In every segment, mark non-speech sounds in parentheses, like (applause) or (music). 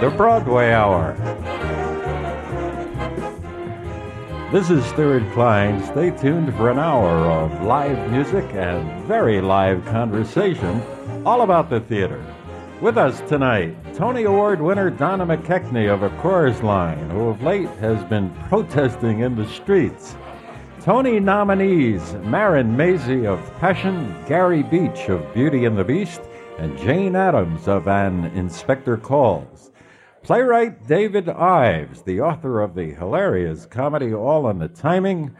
The Broadway Hour. This is Stewart Klein. Stay tuned for an hour of live music and very live conversation all about the theater. With us tonight, Tony Award winner Donna McKechnie of A Chorus Line, who of late has been protesting in the streets. Tony nominees Marin Mazzie of Passion, Gary Beach of Beauty and the Beast, and Jane Adams of An Inspector Calls. Playwright David Ives, the author of the hilarious comedy All in the Timing,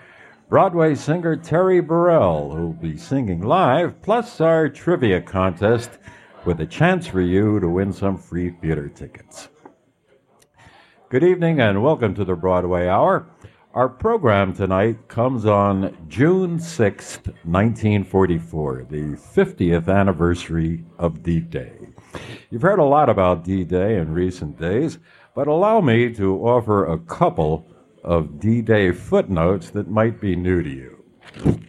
Broadway singer Terry Burrell, who'll be singing live, plus our trivia contest with a chance for you to win some free theater tickets. Good evening and welcome to the Broadway Hour. Our program tonight comes on June 6th, 1944, the 50th anniversary of D Day. You've heard a lot about D Day in recent days, but allow me to offer a couple of D Day footnotes that might be new to you.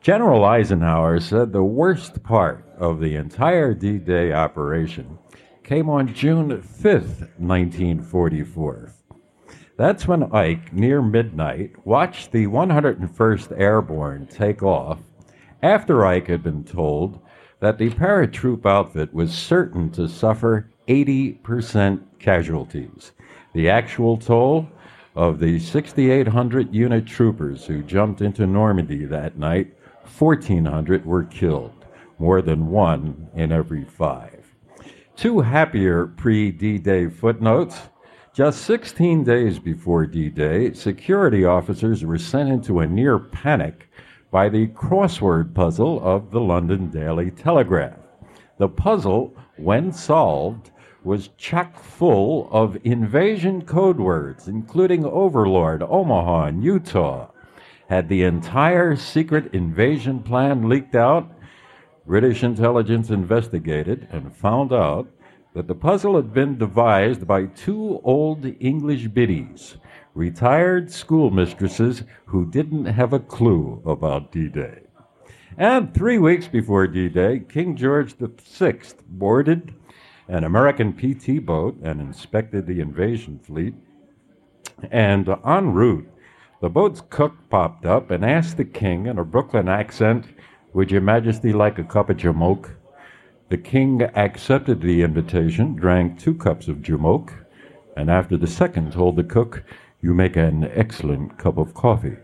General Eisenhower said the worst part of the entire D Day operation came on June 5th, 1944. That's when Ike, near midnight, watched the 101st Airborne take off after Ike had been told that the paratroop outfit was certain to suffer 80% casualties. The actual toll of the 6,800 unit troopers who jumped into Normandy that night 1,400 were killed, more than one in every five. Two happier pre D Day footnotes. Just 16 days before D Day, security officers were sent into a near panic by the crossword puzzle of the London Daily Telegraph. The puzzle, when solved, was chock full of invasion code words, including Overlord, Omaha, and Utah. Had the entire secret invasion plan leaked out? British intelligence investigated and found out that the puzzle had been devised by two old English biddies, retired schoolmistresses who didn't have a clue about D Day. And three weeks before D Day, King George VI boarded an American PT boat and inspected the invasion fleet. And en route, the boat's cook popped up and asked the king in a Brooklyn accent, Would your majesty like a cup of jamoke? The king accepted the invitation, drank two cups of jamoke, and after the second told the cook, You make an excellent cup of coffee.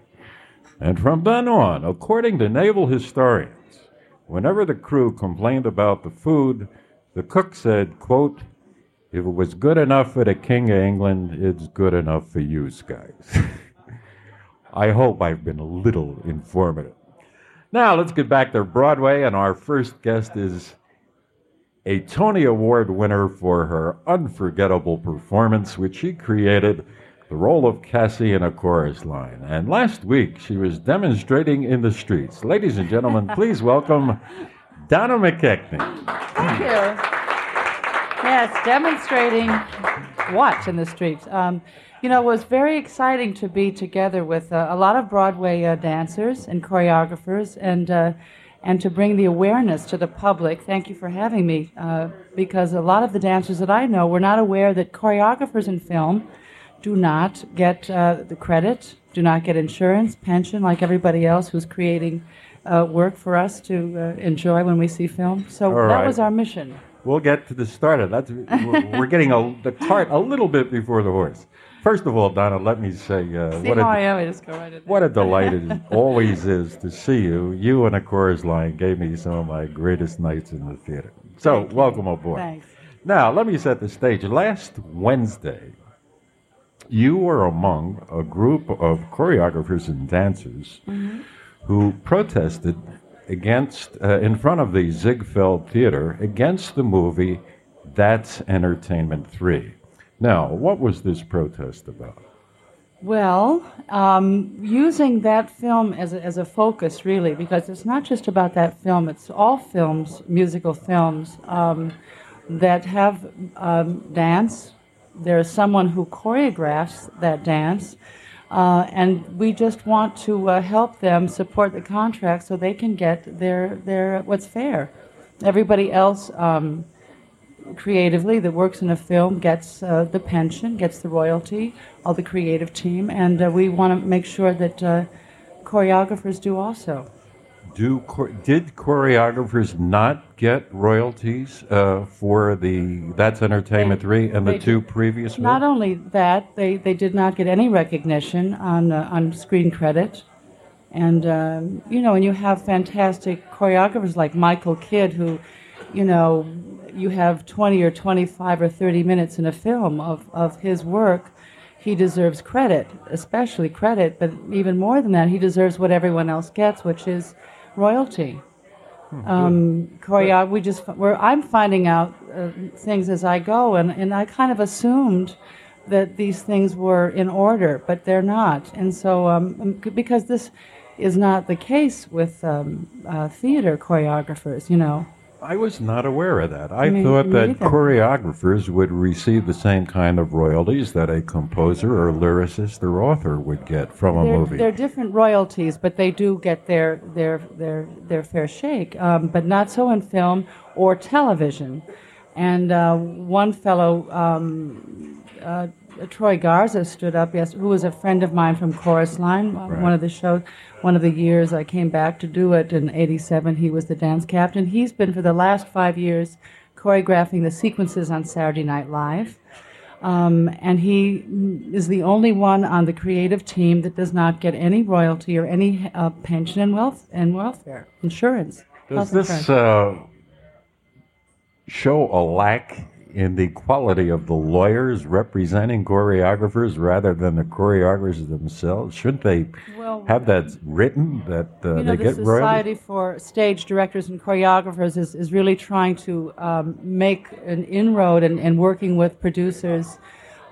And from then on, according to naval historians, whenever the crew complained about the food, the cook said, quote, if it was good enough for the King of England, it's good enough for you guys. (laughs) I hope I've been a little informative. Now let's get back to Broadway, and our first guest is a Tony Award winner for her unforgettable performance, which she created the role of Cassie in a chorus line. And last week, she was demonstrating in the streets. Ladies and gentlemen, (laughs) please welcome Donna McKechnie. Thank you. Yes, demonstrating what in the streets? Um, you know, it was very exciting to be together with uh, a lot of Broadway uh, dancers and choreographers and uh, and to bring the awareness to the public. Thank you for having me, uh, because a lot of the dancers that I know were not aware that choreographers in film do not get uh, the credit, do not get insurance, pension, like everybody else who's creating uh, work for us to uh, enjoy when we see film. So All that right. was our mission. We'll get to the start of that. We're we're getting a, the cart a little bit before the horse. First of all, Donna, let me say uh, See what how a I am? I just go right. What a delight it (laughs) always is to see you. You and a chorus line gave me some of my greatest nights in the theater. So, welcome aboard. Thanks. Now, let me set the stage. Last Wednesday, you were among a group of choreographers and dancers Mm-hmm. who protested against, uh, in front of the Ziegfeld Theater, against the movie That's Entertainment 3. Now, what was this protest about? Well, um, using that film as a, as a focus, really, because it's not just about that film, it's all films, musical films, um, that have um, dance. There's someone who choreographs that dance. Uh, and we just want to uh, help them support the contract so they can get their, their what's fair. Everybody else um, creatively that works in a film gets uh, the pension, gets the royalty, all the creative team, and uh, we want to make sure that uh, choreographers do also. Do did choreographers not get royalties uh, for the That's Entertainment They- three and the two previous Not ones? only that, they, they did not get any recognition on uh, on screen credit, and um, you know, and you have fantastic choreographers like Michael Kidd, who, you know, you have 20 or 25 or 30 minutes in a film of, of his work. He deserves credit, especially credit, but even more than that, he deserves what everyone else gets, which is royalty. Um, choreo- we just we're, I'm finding out uh, things as I go, and, and I kind of assumed that these things were in order, but they're not. And so, um, because this is not the case with um, uh, theater choreographers, you know. I was not aware of that. I Me- thought me that either. choreographers would receive the same kind of royalties that a composer or lyricist or author would get from a They're, movie. they're different royalties, but they do get their their their their fair shake. Um, but not so in film or television. And uh, one fellow, um, uh, Troy Garza, stood up. Yes, who was a friend of mine from Chorus Line. uh, Right. One of the shows, one of the years I came back to do it in '87. He was the dance captain. He's been for the last five years choreographing the sequences on Saturday Night Live. Um, and he is the only one on the creative team that does not get any royalty or any uh, pension and wealth and welfare insurance. Does this uh, show a lack in the quality of the lawyers representing choreographers rather than the choreographers themselves? Shouldn't they Well, have that written that uh, you know, they the get? Society for Stage Directors and Choreographers is, is really trying to um, make an inroad and in, in working with producers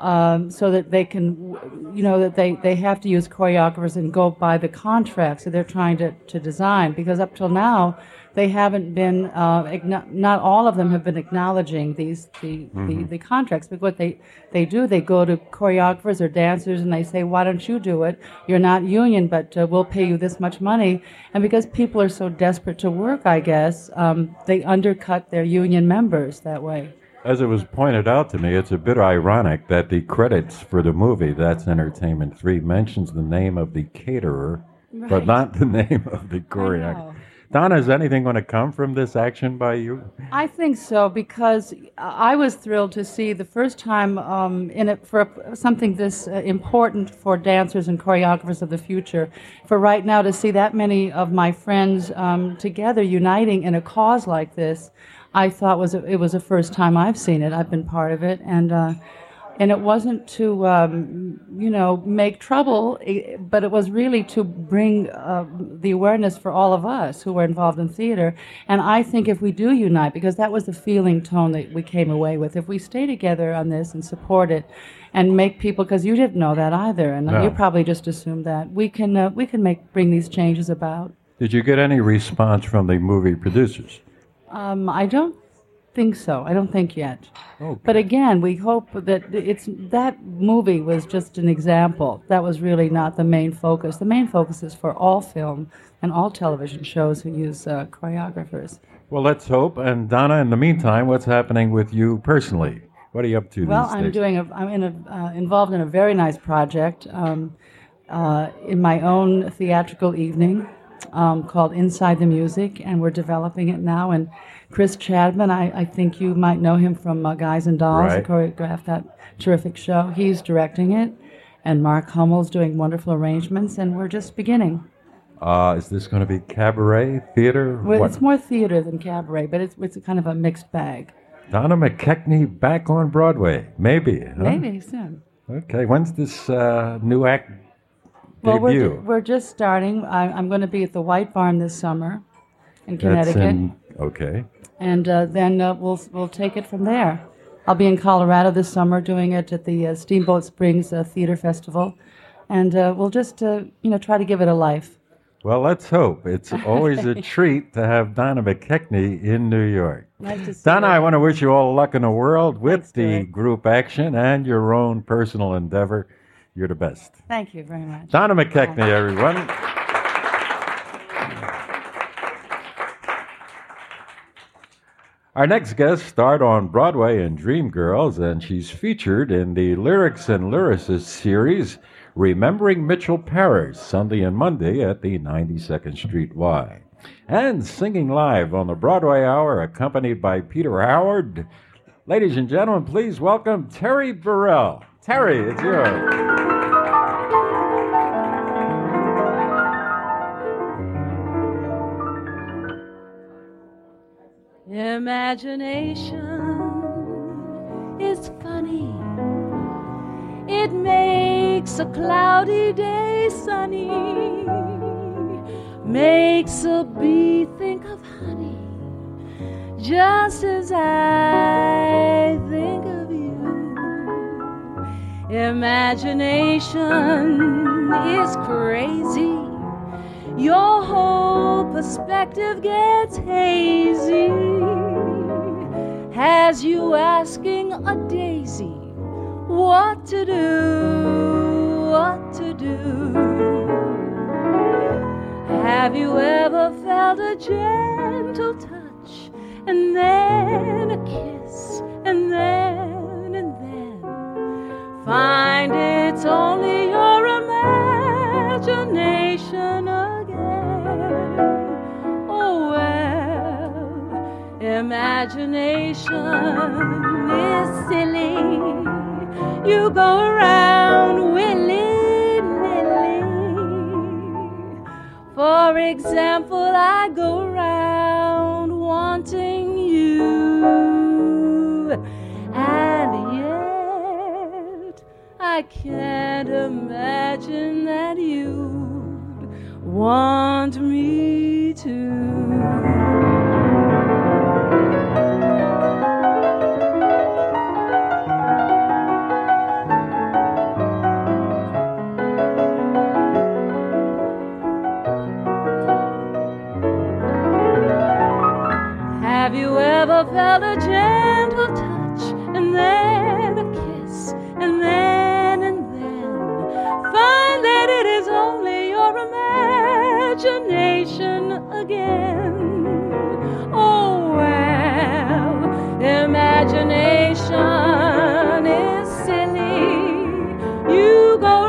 um, so that they can, you know, that they, they have to use choreographers and go by the contracts that they're trying to, to design. Because up till now, they haven't been, uh, not all of them have been acknowledging these the, the, the contracts. But what they, they do, they go to choreographers or dancers and they say, why don't you do it? You're not union, but uh, we'll pay you this much money. And because people are so desperate to work, I guess, um, they undercut their union members that way. As it was pointed out to me, it's a bit ironic that the credits for the movie That's Entertainment 3 mentions the name of the caterer, but not the (laughs) name of the choreographer. Donna, is anything going to come from this action by you? I think so because I was thrilled to see the first time um, in it for something this uh, important for dancers and choreographers of the future. For right now, to see that many of my friends um, together uniting in a cause like this, I thought was a, it was the first time I've seen it. I've been part of it, and uh, and it wasn't to um, you know make trouble, but it was really to bring uh, the awareness for all of us who were involved in theater. And I think if we do unite, because that was the feeling tone that we came away with, if we stay together on this and support it, and make people, because you didn't know that either, and No. you probably just assumed that we can uh, we can make bring these changes about. Did you get any response from the movie producers? Um, I don't think so. I don't think yet. But again, we hope that it's that movie was just an example. That was really not the main focus. The main focus is for all film and all television shows who use uh, choreographers. Well, let's hope. And Donna, in the meantime, what's happening with you personally? What are you up to Well, I'm days? doing. A, I'm in a, uh, involved in a very nice project um, uh, in my own theatrical evening um, called Inside the Music, and we're developing it now. And Chris Chadman, I, I think you might know him from uh, Guys and Dolls, Right. choreographed that terrific show. He's directing it, and Mark Hummel's doing wonderful arrangements, and we're just beginning. uh, is this going to be cabaret theater? Well, What? it's more theater than cabaret, but it's it's kind of a mixed bag. Donna McKechnie back on Broadway? Maybe. huh? Maybe soon. Okay. When's this uh, new act Well, we're, we're just starting. I, I'm going to be at the White Barn this summer in That's Connecticut, in- okay. and uh, then uh, we'll we'll take it from there. I'll be in Colorado this summer doing it at the uh, Steamboat Springs uh, Theater Festival, and uh, we'll just uh, you know try to give it a life. Well, let's hope. It's always a (laughs) treat to have Donna McKechnie in New York. Nice to see Donna, you. I want to wish you all luck in the world with Thanks, the group action and your own personal endeavor. You're the best. Thank you very much. Donna McKechnie, everyone. Our next guest starred on Broadway in Dreamgirls, and she's featured in the Lyrics and Lyricists series, Remembering Mitchell Parish, Sunday and Monday at the 92nd Street Y. And singing live on the Broadway Hour, accompanied by Peter Howard. Ladies and gentlemen, please welcome Terry Burrell. Terry, it's yours. Imagination is funny. It makes a cloudy day sunny. Makes a bee think of honey. Just as I think of you. Imagination is crazy. Your whole perspective gets hazy. Has you asking a daisy what to do, what to do? Have you ever felt a gentle touch and then a kiss and then and then find it's only imagination is silly. You go around willy nilly. For example, I go around wanting you, and yet I can't imagine that you'd want me to. Have you ever felt a gentle touch and then a kiss and then and then find that it is only your imagination again? Oh well, imagination is silly. You go.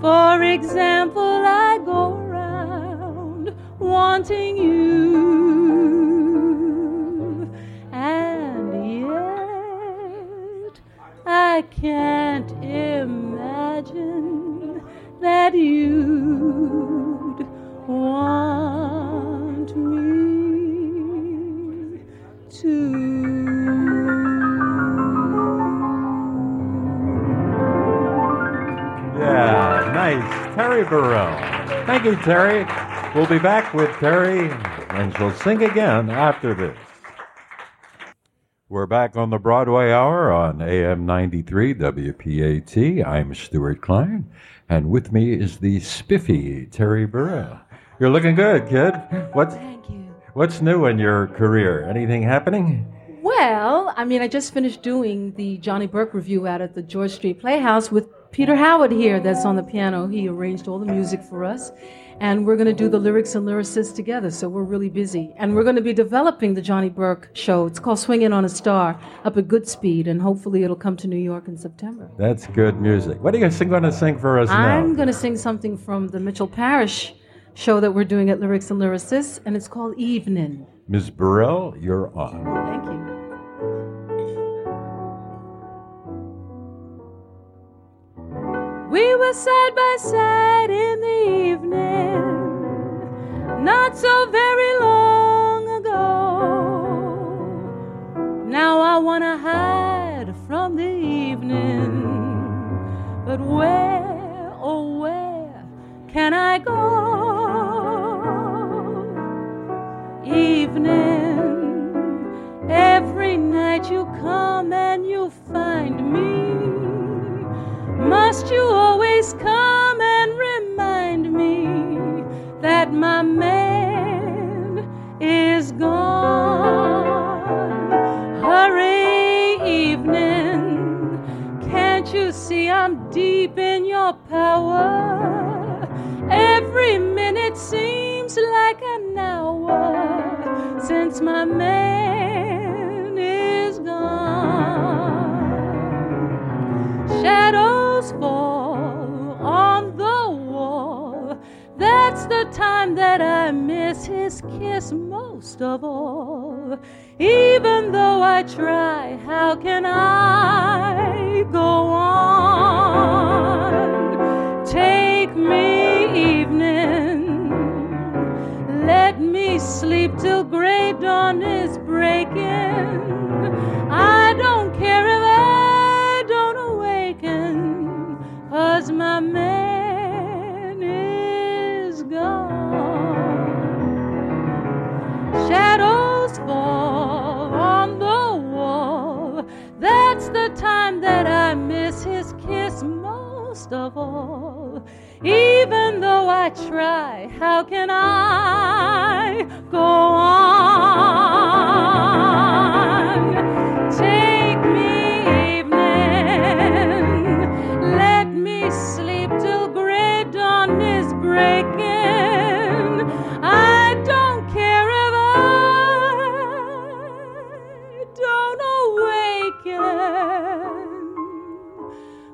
For example, wanting you, and yet I can't imagine that you'd want me to. Yeah, nice. Terry Burrell. Thank you, Terry. We'll be back with Terry, and she'll sing again after this. We're back on the Broadway Hour on AM 93 WPAT. I'm Stewart Klein, and with me is the spiffy Terry Burrell. You're looking good, kid. What's, Thank you. what's new in your career? Anything happening? Well, I mean, I just finished doing the Johnny Burke revue out at the George Street Playhouse with Peter Howard here that's on the piano. He arranged all the music for us. And we're going to do the lyrics and lyricists together, so we're really busy. And we're going to be developing the Johnny Burke show. It's called Swinging on a Star up at Goodspeed, and hopefully it'll come to New York in September. That's good music. What are you going to sing for us now? I'm going to sing something from the Mitchell Parish show that we're doing at Lyrics and Lyricists, and it's called Evening. Ms. Burrell, you're on. Thank you. We were side by side in the evening, not so very long ago. Now I want to hide from the evening, but where, oh, where can I go? Evening, every night you come and you find me must you always come and remind me that my man is gone? Hurry, evening, can't you see I'm deep in your power? Every minute seems like an hour since my man. Time that I miss his kiss most of all. Even though I try, how can I go on? Take me, evening. Let me sleep till gray dawn is breaking. I don't care if I don't awaken, cause my man time that I miss his kiss most of all. Even though I try, how can I go on?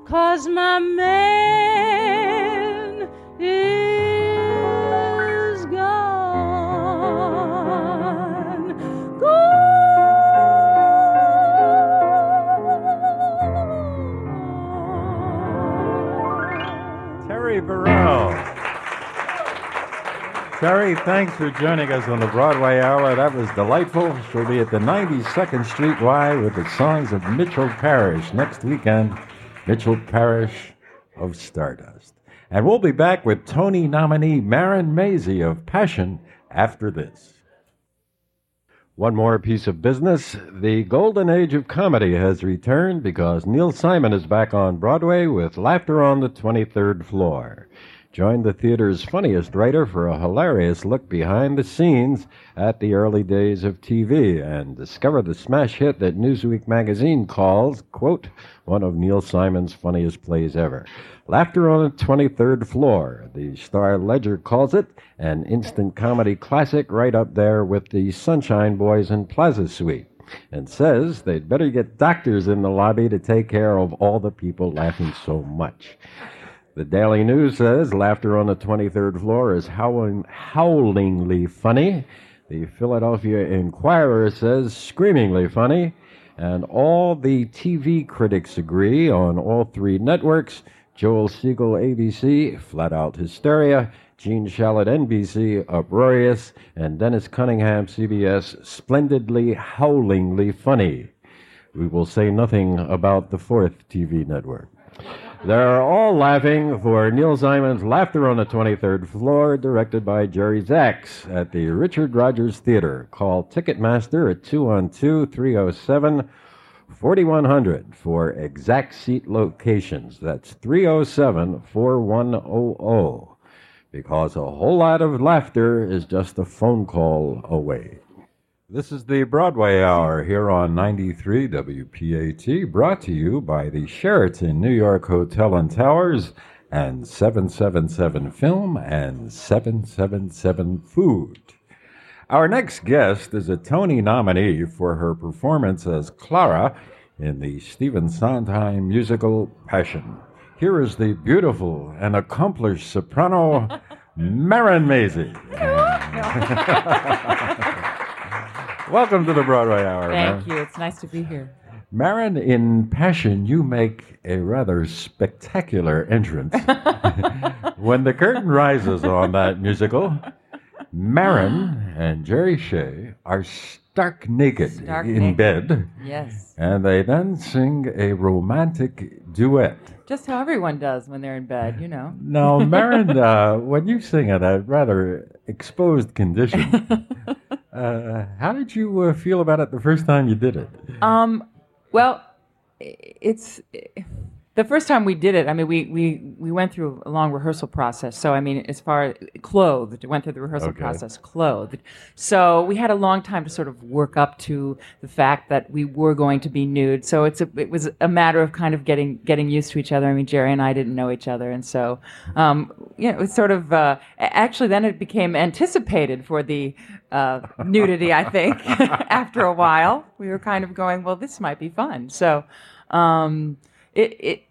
Cause my man is gone. Gone. Terry Burrell. Terry, thanks for joining us on the Broadway Hour. That was delightful. She'll be at the 92nd Street Y with the songs of Mitchell Parish next weekend. Mitchell Parish of Stardust. And we'll be back with Tony nominee Marin Mazzie of Passion after this. One more piece of business. The golden age of comedy has returned because Neil Simon is back on Broadway with Laughter on the 23rd Floor. Join the theater's funniest writer for a hilarious look behind the scenes at the early days of TV and discover the smash hit that Newsweek magazine calls, quote, one of Neil Simon's funniest plays ever. Laughter on the 23rd Floor, the Star Ledger calls it, an instant comedy classic right up there with the Sunshine Boys and Plaza Suite and says they'd better get doctors in the lobby to take care of all the people laughing so much. The Daily News says laughter on the 23rd floor is howling, howlingly funny. The Philadelphia Inquirer says screamingly funny. And all the TV critics agree on all three networks Joel Siegel, ABC, flat out hysteria. Gene Shalit, NBC, uproarious. And Dennis Cunningham, CBS, splendidly, howlingly funny. We will say nothing about the fourth TV network. They're all laughing for Neil Simon's Laughter on the 23rd Floor, directed by Jerry Zaks at the Richard Rodgers Theater. Call Ticketmaster at 212 307 4100 for exact seat locations. That's 307 4100 because a whole lot of laughter is just a phone call away. This is the Broadway Hour here on 93 WPAT, brought to you by the Sheraton New York Hotel and Towers and 777 Film and 777 Food. Our next guest is a Tony nominee for her performance as Clara in the Stephen Sondheim musical Passion. Here is the beautiful and accomplished soprano, (laughs) Marin Mazzie. (laughs) Welcome to the Broadway Hour. Thank you. It's nice to be here. Marin, in Passion, you make a rather spectacular entrance. (laughs) when the curtain rises on that musical, Marin and Jere Shea are stark naked Stark in naked. bed, Yes. and they then sing a romantic duet. Just how everyone does when they're in bed, you know. Now, Marin, uh, (laughs) when you sing in a rather exposed condition, (laughs) uh, how did you uh, feel about it the first time you did it? Um, well, it's the first time we did it, I mean, we, we, we went through a long rehearsal process. So, I mean, as far as clothed, went through the rehearsal Okay. process clothed. So, we had a long time to sort of work up to the fact that we were going to be nude. So, it's a, it was a matter of kind of getting getting used to each other. I mean, Jere and I didn't know each other, and so, um, you know, it was sort of uh, actually then it became anticipated for the uh, nudity. I think (laughs) after a while, we were kind of going, well, this might be fun. So. Um, it, it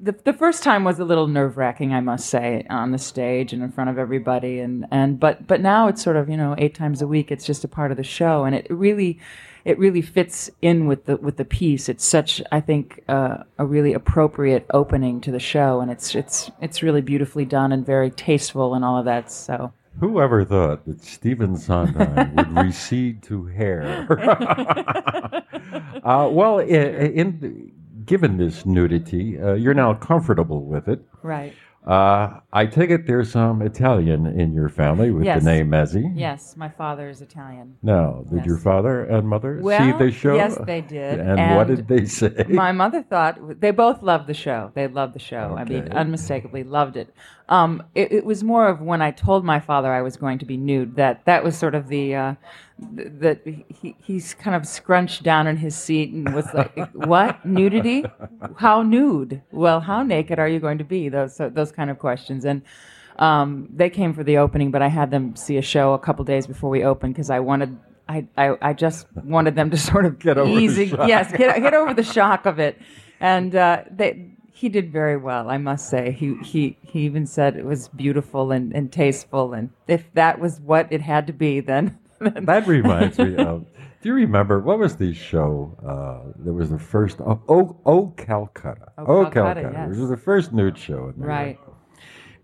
the, the first time was a little nerve wracking, I must say, on the stage and in front of everybody, and, and but but now it's sort of you know eight times a week. It's just a part of the show, and it really it really fits in with the with the piece. It's such I think uh, a really appropriate opening to the show, and it's it's it's really beautifully done and very tasteful and all of that. So Whoever thought that Stephen Sondheim (laughs) would recede to hair? (laughs) uh, well, i- in, given this nudity, uh, you're now comfortable with it. right, Uh, I take it there's some Italian in your family with Yes. the name Mezzi. yes, my father is Italian. Now, did your father and mother see Well, the show? yes, they did, And, what and did they say? My mother thought they both loved the show. They loved the show. I mean, Okay. unmistakably loved it. Um, it. It was more of when I told my father I was going to be nude that that was sort of the uh, that he he's kind of scrunched down in his seat and was like, (laughs) "What nudity? How nude? Well, how naked are you going to be?" Those those kind of questions and. Um, they came for the opening, but I had them see a show a couple days before we opened because I wanted, I, I, I just wanted them to sort of Get over the easy, shock. yes, get, get over the shock of it. And uh, they, he did very well, I must say. He, he, he even said it was beautiful and, and tasteful, and if that was what it had to be, then. (laughs) that reminds me of. Do you remember what was the show? Uh, that was the first. Oh, oh, oh Calcutta. Oh, Calcutta, It was the first nude show. In New right. York.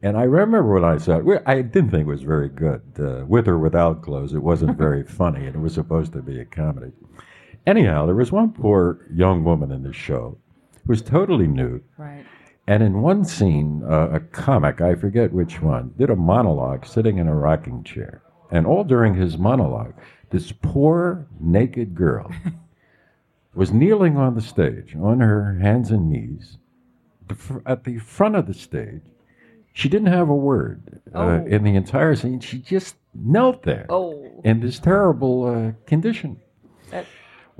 And I remember when I saw it, I didn't think it was very good. Uh, with or without clothes, it wasn't very (laughs) funny, and it was supposed to be a comedy. Anyhow, there was one poor young woman in the show was totally nude. Right. And in one scene, uh, a comic, I forget which one, did a monologue sitting in a rocking chair. And all during his monologue, this poor naked girl (laughs) was kneeling on the stage on her hands and knees at the front of the stage. She didn't have a word uh, Oh. in the entire scene. She just knelt there Oh. in this terrible uh, condition.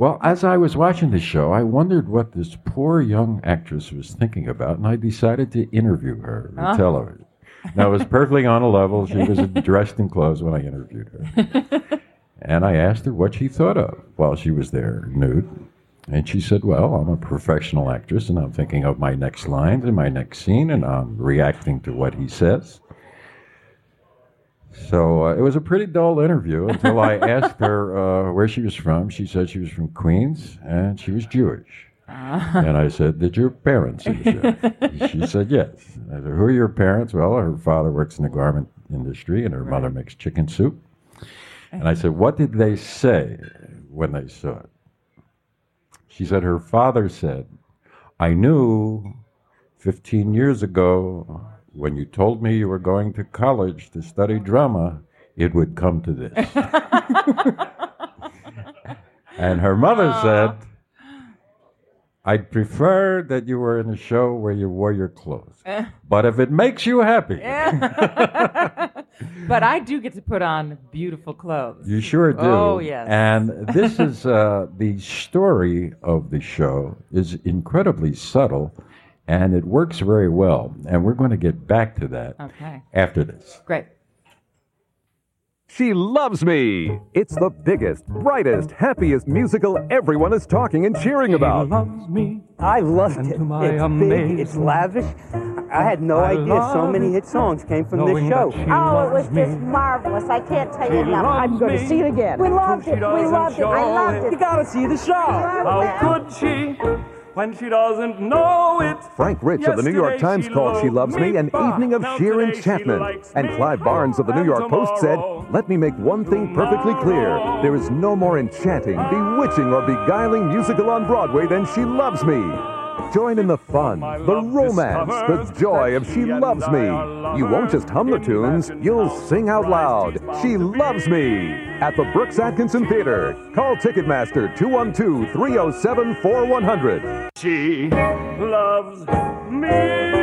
Well, as I was watching the show, I wondered what this poor young actress was thinking about, and I decided to interview her Ah. for television. Now, it was perfectly on a level. She was (laughs) dressed in clothes when I interviewed her. and I asked her what she thought of while she was there nude. And she said, Well, I'm a professional actress, and I'm thinking of my next lines and my next scene, and I'm reacting to what he says. So uh, it was a pretty dull interview until I (laughs) asked her uh, where she was from. She said she was from Queens and she was Jewish. And I said, Did your parents (laughs) she said, Yes. I said, Who are your parents? Well, her father works in the garment industry and her mother makes chicken soup. And I said, What did they say when they saw it? She said, Her father said, I knew 15 years ago when you told me you were going to college to study drama, it would come to this. (laughs) and her mother said, I'd prefer that you were in a show where you wore your clothes. But if it makes you happy, (laughs) But I do get to put on beautiful clothes. you sure do. Oh, yes. And this is uh, the story of the show is incredibly subtle, and it works very well. And we're going to get back to that Okay. after this. Great. She Loves Me. It's the biggest, brightest, happiest musical everyone is talking and cheering about. She loves me. I loved And it. to my it's big, it's lavish. I had no I idea so many hit songs came from this show. Oh, it was me. just marvelous. I can't tell you enough. I'm going me. to see it again. We loved She it. We loved it. I loved it. it. You gotta see the show. How could she when she doesn't know it? Frank Rich of the New York Yesterday Times called She Loves Me an evening of Now sheer enchantment. And. Clive Barnes of the New York Post said, Let me make one thing perfectly clear. There is no more enchanting, bewitching, or beguiling musical on Broadway than She Loves Me. Join in the fun, the romance, the joy of She Loves Me. You won't just hum the tunes, you'll sing out loud. She Loves Me at the Brooks Atkinson Theater. Call Ticketmaster 212 307 4100. She loves me.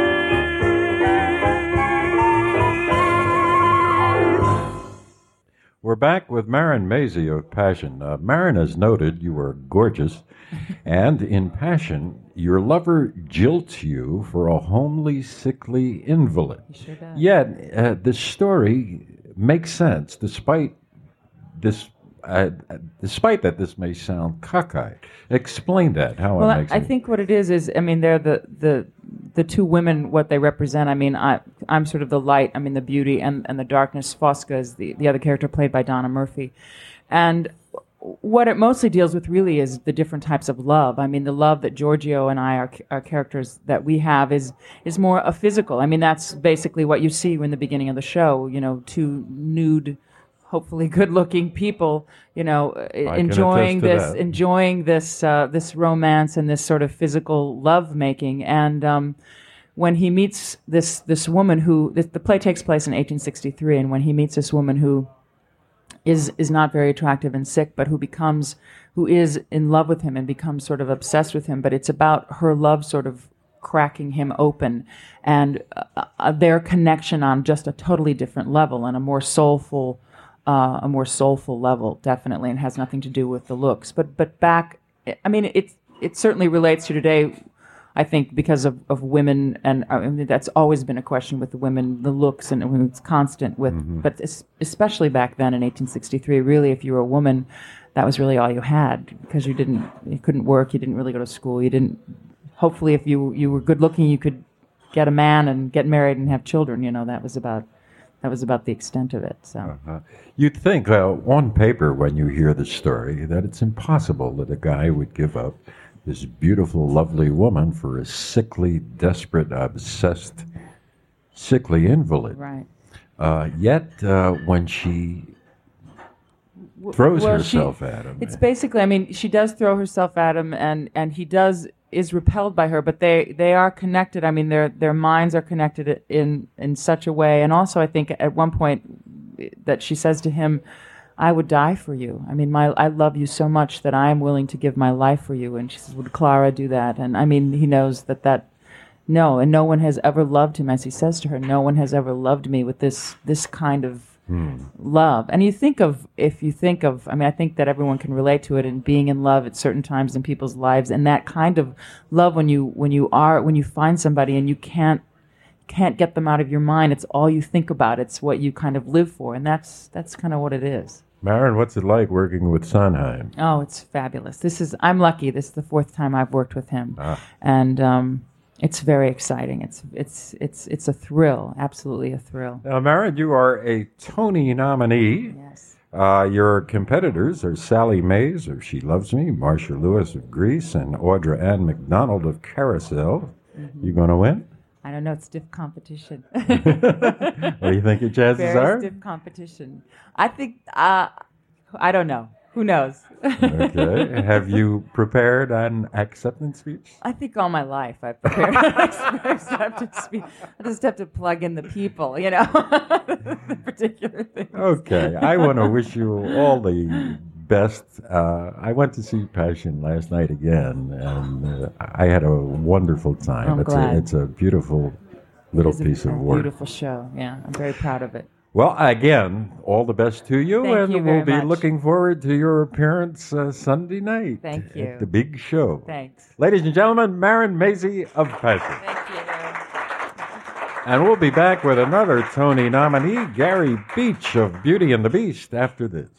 We're back with Marin Mazzie of Passion. Uh, Marin has noted you are gorgeous, (laughs) and in Passion, your lover jilts you for a homely, sickly invalid. sure. Yet, uh, the story makes sense despite this. Uh, despite that, this may sound cockeyed. Explain that. How Well, it I, makes I it- think what it is is, I mean, they're the the the two women. What they represent. I mean, I I'm sort of the light. I mean, the beauty and and the darkness. Fosca is the the other character played by Donna Murphy, and what it mostly deals with really is the different types of love. I mean, the love that Giorgio and I, our, our characters that we have, is is more a physical. I mean, that's basically what you see in the beginning of the show. You know, two nude, hopefully good-looking people. You know, can enjoying this, that. enjoying this uh, this romance and this sort of physical love making. And um, when he meets this this woman who the, the play takes place in 1863, and when he meets this woman who is is not very attractive and sick, but who becomes who is in love with him and becomes sort of obsessed with him. But it's about her love sort of cracking him open and uh, uh, their connection on just a totally different level and a more soulful uh, a more soulful level definitely and has nothing to do with the looks but but back i mean it it certainly relates to today I think because of, of women, and I mean, that's always been a question with the women, the looks, and it's constant with, but especially back then in 1863, really, if you were a woman, that was really all you had because you didn't, you couldn't work, you didn't really go to school, you didn't. Hopefully, if you you were good looking, you could get a man and get married and have children. You know, that was about that was about the extent of it. So. Uh, you'd think uh, on paper when you hear the story that it's impossible that a guy would give up this beautiful, lovely woman for a sickly, desperate, obsessed, sickly invalid. Right. Uh, yet, uh, when she throws well, she- herself at him, It's basically, I mean, she does throw herself at him, and and he does is repelled by her, but they they are connected. I mean, their their minds are connected in in such a way, and also I think at one point that she says to him. I would die for you. I mean, my I love you so much that I am willing to give my life for you. And she says, "Would Clara do that?" And I mean, he knows that that no, and no one has ever loved him, as he says to her. No one has ever loved me with this this kind of hmm. love. And you think of if you think of, I mean, I think that everyone can relate to it and being in love at certain times in people's lives, and that kind of love when you when you are when you find somebody and you can't can't get them out of your mind. It's all you think about. It's what you kind of live for, and that's that's kind of what it is. Marin, what's it like working with Sondheim? Oh, it's fabulous. This is I'm lucky. This is the fourth time I've worked with him, Ah. and um, it's very exciting. It's it's it's it's a thrill, absolutely a thrill. Now, Marin, you are a Tony nominee. Yes. Uh, your competitors are Sally Mayes of She Loves Me, Marcia Lewis of Grease, and Audra Ann McDonald of Carousel. Mm-hmm. You going to win? I don't know. It's stiff competition. (laughs) What do you think your chances very are? stiff competition. I think. Uh, I don't know. Who knows? okay. Have you prepared an acceptance speech? I think all my life I've prepared. I just have to. I just have to plug in the people, you know, (laughs) the particular things. Okay. I want to wish you all the best. Uh, I went to see Passion last night again, and uh, I had a wonderful time. I'm it's glad. a it's a beautiful little a- piece of work. Beautiful show. Yeah, I'm very proud of it. Well, again, all the best to you, Thank and you we'll be much. looking forward to your appearance uh, Sunday night. Thank you. At the big show. Thanks. Ladies and gentlemen, Marin Mazzie of Passion. Thank you. And we'll be back with another Tony nominee, Gary Beach of Beauty and the Beast, after this.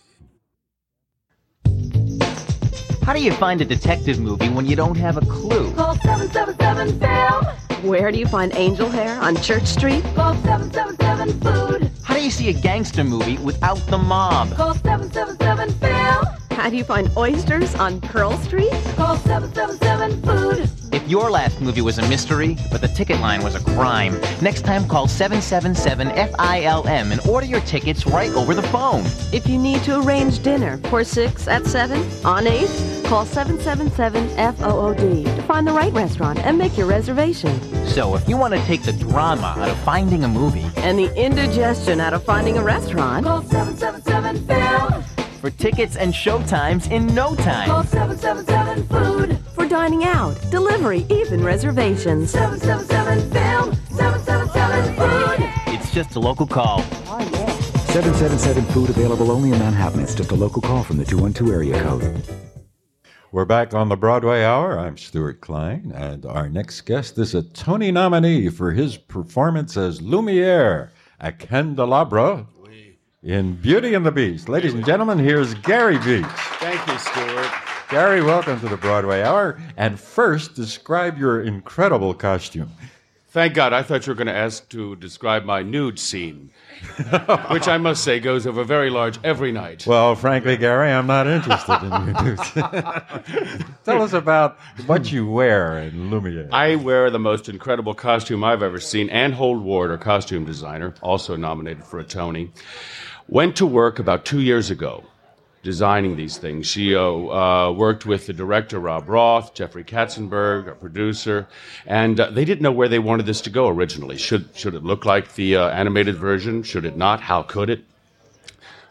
How do you find a detective movie when you don't have a clue? Call 777 Film. Where do you find angel hair? On Church Street? Call 777 Food. How do you see a gangster movie without the mob? Call 777 Film. How do you find oysters on Pearl Street? Call 777 Food. If Your last movie was a mystery, but the ticket line was a crime. Next time, call 777 FILM and order your tickets right over the phone. If you need to arrange dinner for 6 at 7 on 8, call 777-FOOD to find the right restaurant and make your reservation. So if you want to take the drama out of finding a movie And the indigestion out of finding a restaurant, Call 777-FILM. For tickets and showtimes in no Call time. 777-FOOD. for dining out, delivery, even reservations. 777-FILM. 777-FOOD. It's just a local call. 777 food available only in Manhattan. It's just a local call from the 212 area code. We're back on the Broadway Hour. I'm Stewart Klein, and our next guest is a Tony nominee for his performance as Lumiere, a candelabra in Beauty and the Beast. Ladies and gentlemen, here's Gary Beach. Thank you, Stewart. Gary, welcome to the Broadway Hour. And first, describe your incredible costume. Thank God. I thought you were going to ask to describe my nude scene, (laughs) which I must say goes over very large every night. Well, frankly, Gary, I'm not interested in your news. (laughs) Tell us about what you wear in Lumiere. I wear the most incredible costume I've ever seen. Ann Hould-Ward, our costume designer, also nominated for a Tony, went to work about two years ago designing these things. She uh, worked with the director Rob Roth, Jeffrey Katzenberg, a producer, and uh, they didn't know where they wanted this to go originally. Should should it look like the uh, animated version? Should it not? How could it?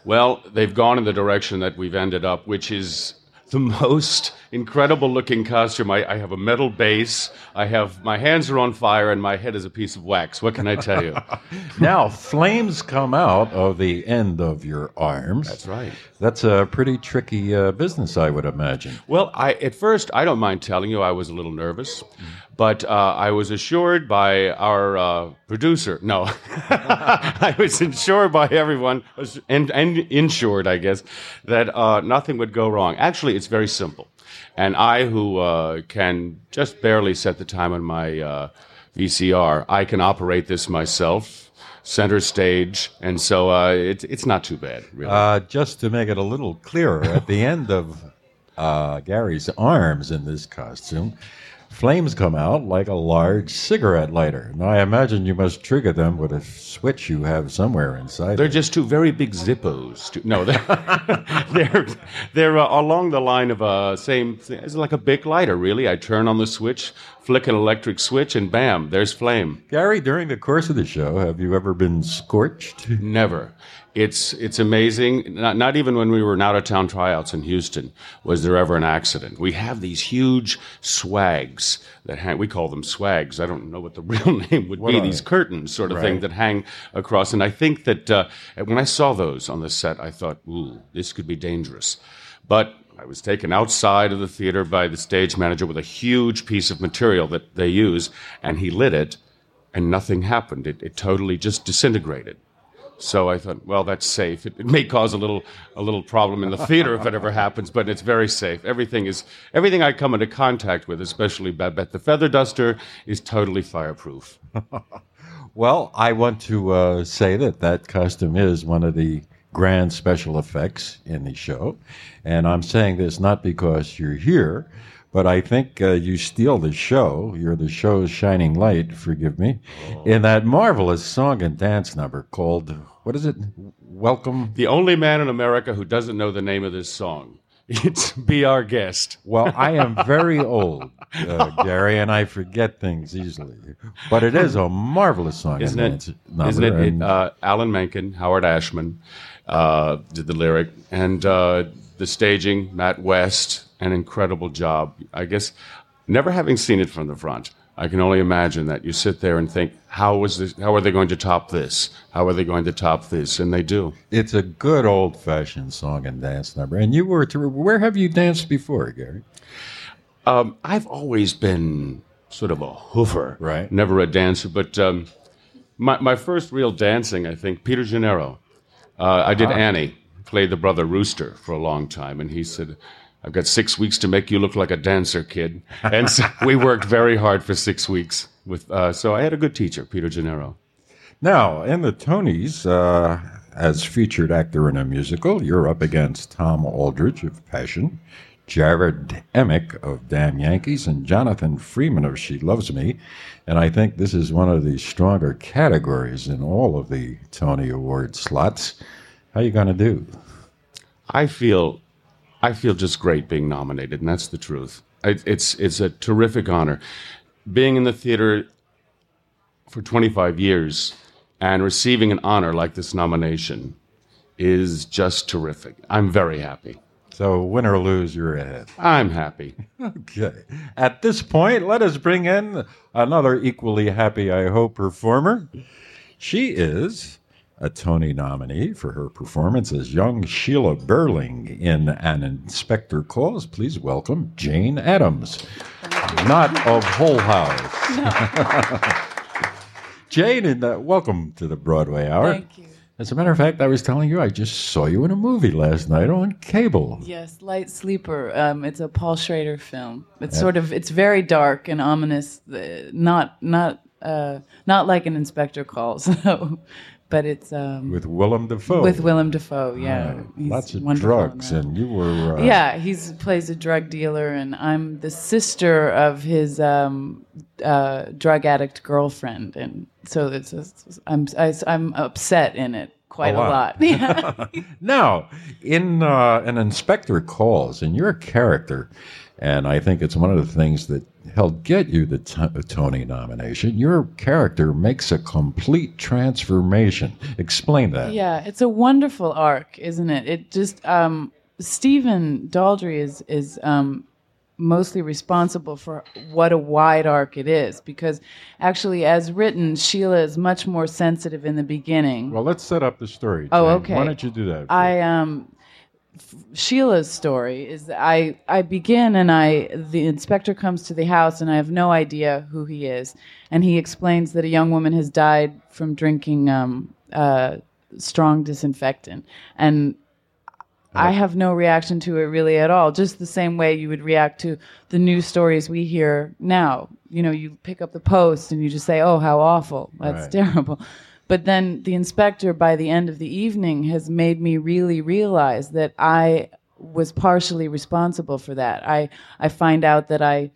Well, they've gone in the direction that we've ended up, which is the (laughs) most incredible looking costume. I, I have a metal base. I have my hands are on fire and my head is a piece of wax. What can I tell you? (laughs) now, flames come out of the end of your arms. That's right. That's a pretty tricky uh, business, I would imagine. Well, I, at first, I don't mind telling you, I was a little nervous, but uh, I was assured by our uh, producer. No, (laughs) I was assured by everyone, and, and insured, I guess, that uh, nothing would go wrong. Actually, it's very simple. And I, who uh, can just barely set the time on my uh, VCR, I can operate this myself. Center stage, and so uh, it, it's not too bad, really. Uh, just to make it a little clearer, at the end of uh, Gary's arms in this costume, flames come out like a large cigarette lighter. Now, I imagine you must trigger them with a switch you have somewhere inside. They're just two very big Zippos. To, no, (laughs) they're they're, they're uh, along the line of a same. thing. It's like a big lighter, really. I turn on the switch, flick an electric switch, and bam, there's flame. Gary, during the course of the show, have you ever been scorched? Never. It's it's amazing. Not, not even when we were in out of town tryouts in Houston was there ever an accident. We have these huge swags that hang. We call them swags. I don't know what the (laughs) real name would What be. These curtains, sort of thing, that hang across. And I think that uh, when I saw those on the set, I thought, "Ooh, this could be dangerous." But I was taken outside of the theater by the stage manager with a huge piece of material that they use, and he lit it, and nothing happened. It, it totally just disintegrated. So I thought, well, that's safe. It, it may cause a little a little problem in the theater if it ever happens, but it's very safe. Everything is everything I come into contact with, especially Babette the feather duster, is totally fireproof. (laughs) Well, I want to uh, say that that costume is one of the grand special effects in the show. And I'm saying this not because you're here, but I think uh, you steal the show. You're the show's shining light, forgive me, in that marvelous song and dance number called, what is it? Welcome. The only man in America who doesn't know the name of this song. (laughs) It's Be Our Guest. Well, I am very (laughs) old, uh, Gary, and I forget things easily. But it is a marvelous song. Isn't it? Isn't it? and- uh, Alan Menken, Howard Ashman uh, did the lyric, and uh, the staging, Matt West, an incredible job. I guess, never having seen it from the front, I can only imagine that you sit there and think, how was this? How are they going to top this? How are they going to top this? And they do. It's a good old fashioned song and dance number. And you were to, where have you danced before, Gary? Um, I've always been sort of a hoofer, Right. Never a dancer, but um, my my first real dancing, I think, Peter Gennaro. Uh, I did Ah. Annie, played the brother Rooster for a long time, and he said, "I've got six weeks to make you look like a dancer, kid." (laughs) And so we worked very hard for six weeks. With uh, so I had a good teacher, Peter Gennaro. Now, in the Tonys, uh, as featured actor in a musical, you're up against Tom Aldredge of Passion, Jarrod Emick of Damn Yankees and Jonathan Freeman of She Loves Me. And I think this is one of the stronger categories in all of the Tony Award slots. How are you going to do? I feel, I feel just great being nominated, and that's the truth. It, it's it's a terrific honor, being in the theater for 25 years and receiving an honor like this nomination is just terrific. I'm very happy. So, win or lose, you're ahead. I'm happy. Okay. At this point, let us bring in another equally happy, I hope, performer. She is a Tony nominee for her performance as young Sheila Birling in An Inspector Calls. Please welcome Jane Adams, not of Hull House. (laughs) Jane, and uh, welcome to the Broadway Hour. Thank you. As a matter of fact, I was telling you I just saw you in a movie last night on cable. Yes, Light Sleeper. Um, it's a Paul Schrader film. It's Yeah. sort of it's very dark and ominous. uh, Not not uh, not like an Inspector Calls, (laughs) though, but it's um, With Willem Dafoe. with Willem Dafoe. Yeah. He's Lots of drugs, and you were. Uh, yeah, he plays a drug dealer, and I'm the sister of his um, uh, drug addict girlfriend, and so it's, it's I'm I, I'm upset in it quite a lot. (laughs) Yeah. now, in uh, an inspector calls, and your character, and I think it's one of the things that helped get you the t- Tony nomination. Your character makes a complete transformation. Explain that. Yeah, it's a wonderful arc, isn't it? It just um, Stephen Daldry is is um, mostly responsible for what a wide arc it is because actually, as written, Sheila is much more sensitive in the beginning. Well, let's set up the story. Oh, okay. Why don't you do that? I um f- Sheila's story is that I I begin and I the inspector comes to the house and I have no idea who he is and he explains that a young woman has died from drinking um uh strong disinfectant and I have no reaction to it really at all. Just the same way you would react to the news stories we hear now. You know, you pick up the post and you just say, "Oh, how awful! That's Right. terrible." But then the inspector, by the end of the evening, has made me really realize that I was partially responsible for that. I I find out that I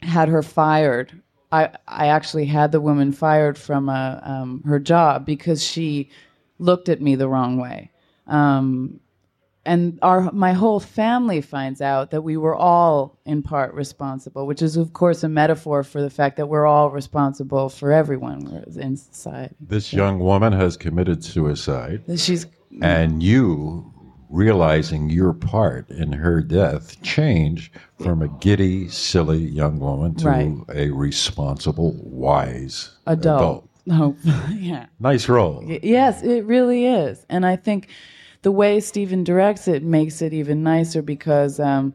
had her fired. I I actually had the woman fired from a, um, her job because she looked at me the wrong way. Um, and our my whole family finds out that we were all in part responsible, which is of course a metaphor for the fact that we're all responsible for everyone in society. this young woman has committed suicide. She's and you realizing your part in her death change from a giddy, silly young woman to Right. a responsible, wise adult. Oh, (laughs) yeah. Nice role. Yes, it really is. And I think the way Stephen directs it makes it even nicer because um,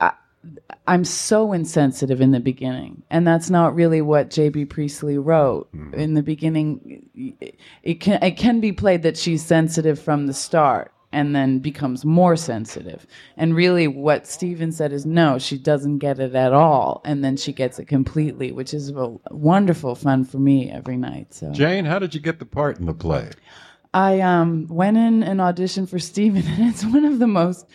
I, I'm so insensitive in the beginning. And that's not really what J.B. Priestley wrote. In the beginning, it- it can, it can be played that she's sensitive from the start and then becomes more sensitive. And really, what Stephen said is no, she doesn't get it at all. And then she gets it completely, which is a wonderful fun for me every night. So. Jane, how did you get the part in the play? I um, went in and auditioned for Stephen, (laughs) and it's one of the most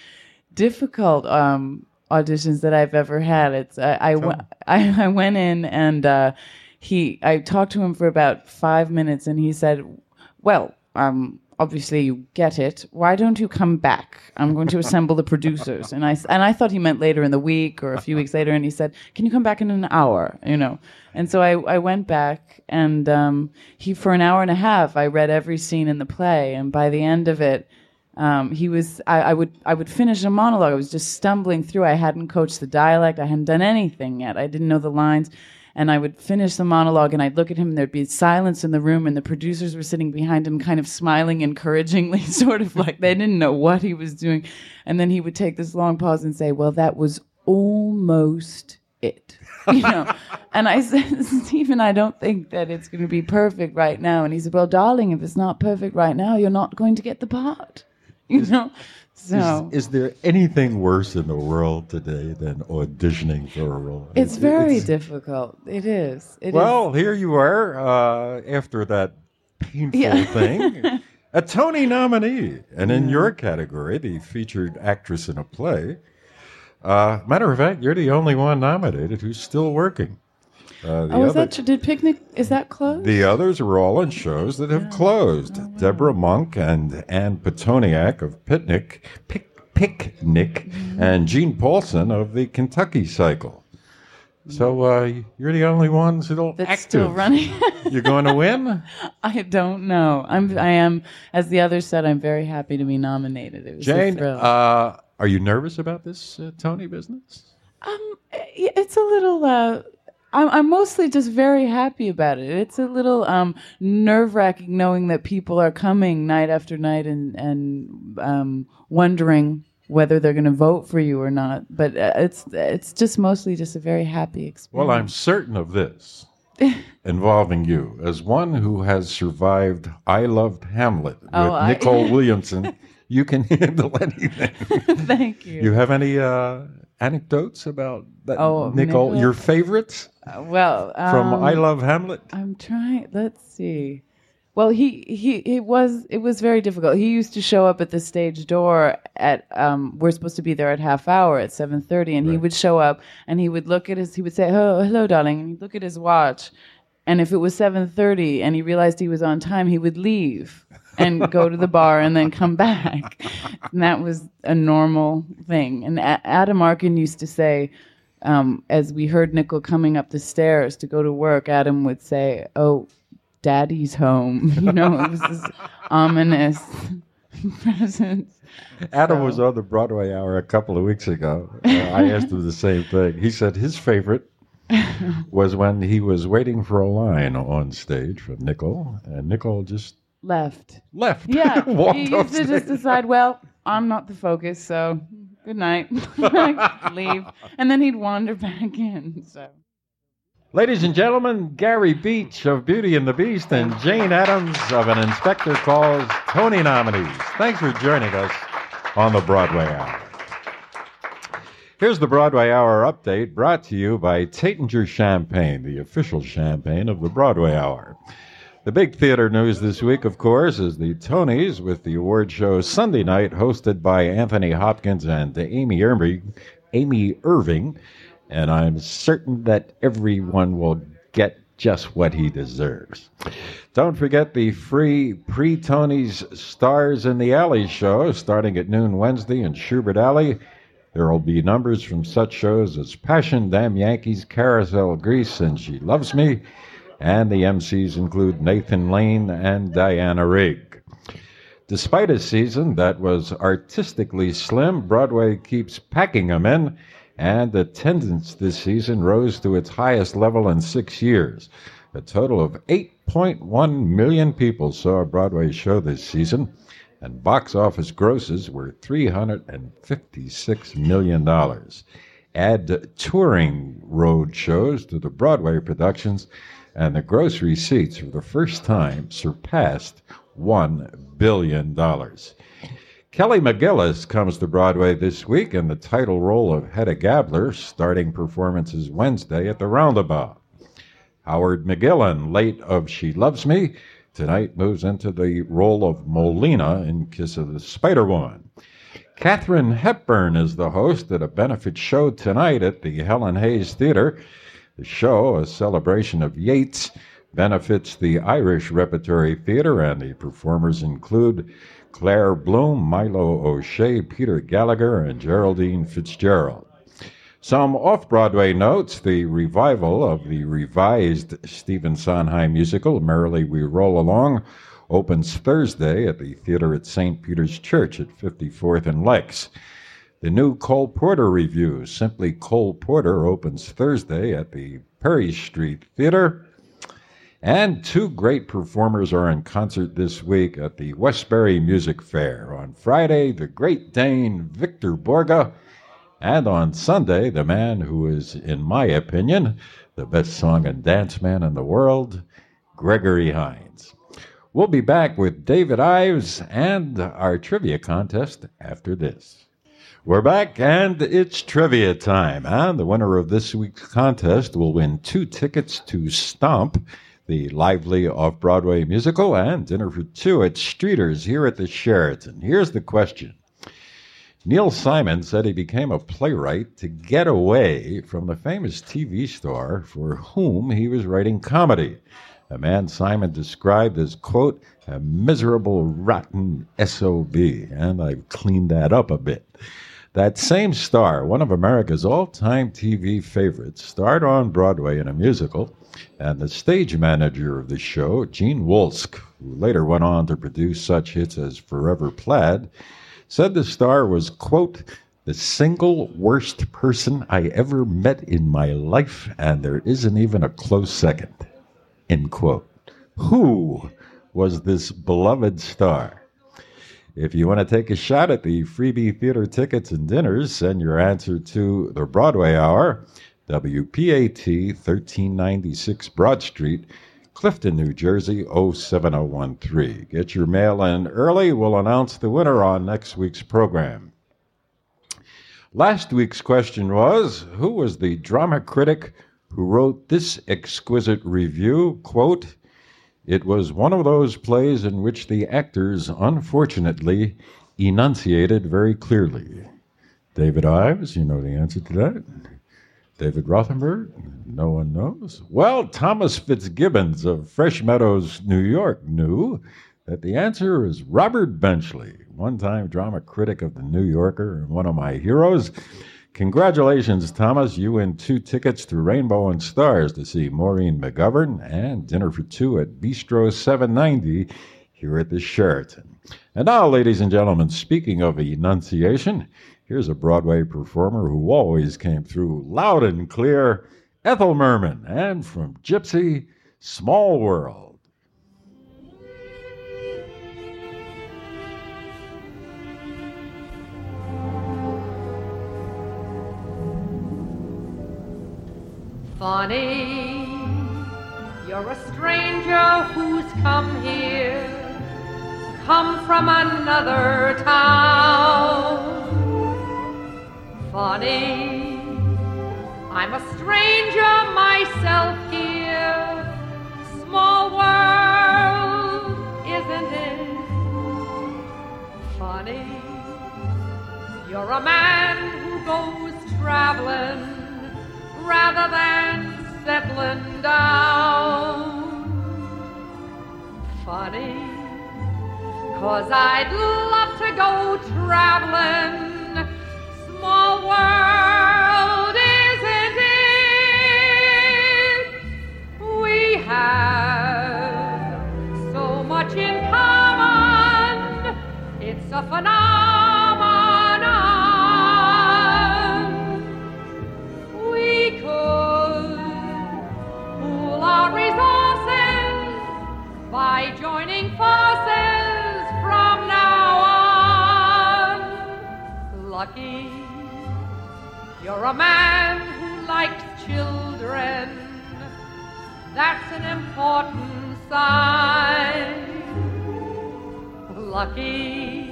difficult um, auditions that I've ever had. It's I I, w- (laughs) I, I went in and uh, he I talked to him for about five minutes, and he said, "Well, um, obviously you get it. Why don't you come back? I'm going to assemble the producers." And I and I thought he meant later in the week or a few weeks later, and he said, "Can you come back in an hour?" You know. And so I, I went back, and um, he for an hour and a half I read every scene in the play, and by the end of it, um, he was I, I would I would finish a monologue. I was just stumbling through. I hadn't coached the dialect. I hadn't done anything yet. I didn't know the lines. And I would finish the monologue and I'd look at him and there'd be silence in the room and the producers were sitting behind him kind of smiling encouragingly, (laughs) sort of like they didn't know what he was doing. And then he would take this long pause and say, Well, that was almost it. (laughs) You know. and I said, (laughs) Stephen, I don't think that it's gonna be perfect right now. And he said, Well, darling, if it's not perfect right now, you're not going to get the part. (laughs) You know? So Is, is there anything worse in the world today than auditioning for a role? it's very difficult. It is. It is. well, here you are uh, after that painful Yeah. thing. (laughs) A Tony nominee, and in your category, the featured actress in a play. Uh, matter of fact, you're the only one nominated who's still working. Uh, the oh, is other- that? Did picnic? Is that closed? The others were all in shows that have closed. Deborah Monk and Ann Pitoniak of Picnic, Pic, Picnic, and Jeanne Paulsen of the Kentucky Cycle. So uh, you're the only ones that'll That's active. still running. (laughs) You're going to win. (laughs) I don't know. I'm. I am. As the others said, I'm very happy to be nominated. It was a Jane, thrill. uh, are you nervous about this uh, Tony business? Um, it's a little. I'm, I'm mostly just very happy about it. It's a little um, nerve wracking knowing that people are coming night after night and and um, wondering whether they're going to vote for you or not. But uh, it's it's just mostly just a very happy experience. Well, I'm certain of this (laughs) involving you. As one who has survived I Loved Hamlet with Oh, I- Nicol (laughs) Williamson, you can (laughs) handle anything. Thank you. You have any uh, anecdotes about that, Oh, Nicol? Nicol? Your favorites Uh, well, from um, I Love Hamlet? I'm trying. Let's see. Well, he he it was it was very difficult. He used to show up at the stage door at um we're supposed to be there at half hour at 7:30 and he would show up and he would look at his he would say, "Oh, hello darling." And he'd look at his watch. And if it was 7:30 and he realized he was on time, he would leave and go to the bar and then come back. (laughs) And that was a normal thing. And A- Adam Arkin used to say um, as we heard Nicol coming up the stairs to go to work, Adam would say, "Oh, Daddy's home." (laughs) You know, it was this ominous (laughs) presence. Adam was on the Broadway Hour a couple of weeks ago. Uh, I (laughs) asked him the same thing. He said his favorite was when he was waiting for a line on stage from Nicol, and Nicol just Left. left. Yeah, he used to just decide, well, I'm not the focus, so good night, (laughs) leave, and then he'd wander back in. So. Ladies and gentlemen, Gary Beach of Beauty and the Beast and Jane Adams of An Inspector Calls Tony nominees. Thanks for joining us on the Broadway Hour. Here's the Broadway Hour update brought to you by Taittinger Champagne, the official champagne of the Broadway Hour. The big theater news this week, of course, is the Tonys with the award show Sunday night, hosted by Anthony Hopkins and Amy Irving. Amy Irving, and I'm certain that everyone will get just what he deserves. Don't forget the free pre Tonys Stars in the Alley show starting at noon Wednesday in Shubert Alley. There will be numbers from such shows as Passion, Damn Yankees, Carousel, Grease, and She Loves Me. And the MCs include Nathan Lane and Diana Rigg. Despite a season that was artistically slim, Broadway keeps packing them in, and attendance this season rose to its highest level in six years. A total of 8.1 million people saw a Broadway show this season, and box office grosses were $356 million. Add touring road shows to the Broadway productions, and the gross receipts for the first time surpassed $1 billion. Kelly McGillis comes to Broadway this week in the title role of Hedda Gabler, starting performances Wednesday at the Roundabout. Howard McGillin, late of She Loves Me, tonight moves into the role of Molina in Kiss of the Spider Woman. Katharine Hepburn is the host at a benefit show tonight at the Helen Hayes Theater. The show, a celebration of Yeats, benefits the Irish Repertory Theater, and the performers include Claire Bloom, Milo O'Shea, Peter Gallagher, and Geraldine Fitzgerald. Some off Broadway notes the revival of the revised Stephen Sondheim musical, Merrily We Roll Along, opens Thursday at the theater at St. Peter's Church at 54th and Lex. The new Cole Porter revue, Simply Cole Porter, opens Thursday at the Perry Street Theater. And two great performers are in concert this week at the Westbury Music Fair. On Friday, the Great Dane Victor Borge, and on Sunday, the man who is, in my opinion, the best song and dance man in the world, Gregory Hines. We'll be back with David Ives and our trivia contest after this. We're back, and it's trivia time. And the winner of this week's contest will win two tickets to Stomp, the lively off Broadway musical, and dinner for two at Streeter's here at the Sheraton. Here's the question Neil Simon said he became a playwright to get away from the famous TV star for whom he was writing comedy. A man Simon described as, quote, a miserable, rotten SOB. And I've cleaned that up a bit. That same star, one of America's all time TV favorites, starred on Broadway in a musical, and the stage manager of the show, Gene Wolsk, who later went on to produce such hits as Forever Plaid, said the star was, quote, the single worst person I ever met in my life, and there isn't even a close second, end quote. Who was this beloved star? If you want to take a shot at the freebie theater tickets and dinners, send your answer to the Broadway Hour, WPAT 1396 Broad Street, Clifton, New Jersey 07013. Get your mail in early. We'll announce the winner on next week's program. Last week's question was Who was the drama critic who wrote this exquisite review? Quote, it was one of those plays in which the actors, unfortunately, enunciated very clearly. David Ives, you know the answer to that. David Rothenberg, no one knows. Well, Thomas Fitzgibbons of Fresh Meadows, New York, knew that the answer is Robert Benchley, one time drama critic of the New Yorker and one of my heroes. Congratulations, Thomas. You win two tickets to Rainbow and Stars to see Maureen McGovern and dinner for two at Bistro 790 here at the Sheraton. And now, ladies and gentlemen, speaking of enunciation, here's a Broadway performer who always came through loud and clear Ethel Merman, and from Gypsy, Small World. Funny, you're a stranger who's come here, come from another town. Funny, I'm a stranger myself here. Small world, isn't it? Funny, you're a man who goes traveling rather than settling down. Funny, cause I'd love to go traveling. Small world, isn't it? We have so much in common. It's a phenomenon. Lucky, you're a man who likes children. That's an important sign. Lucky,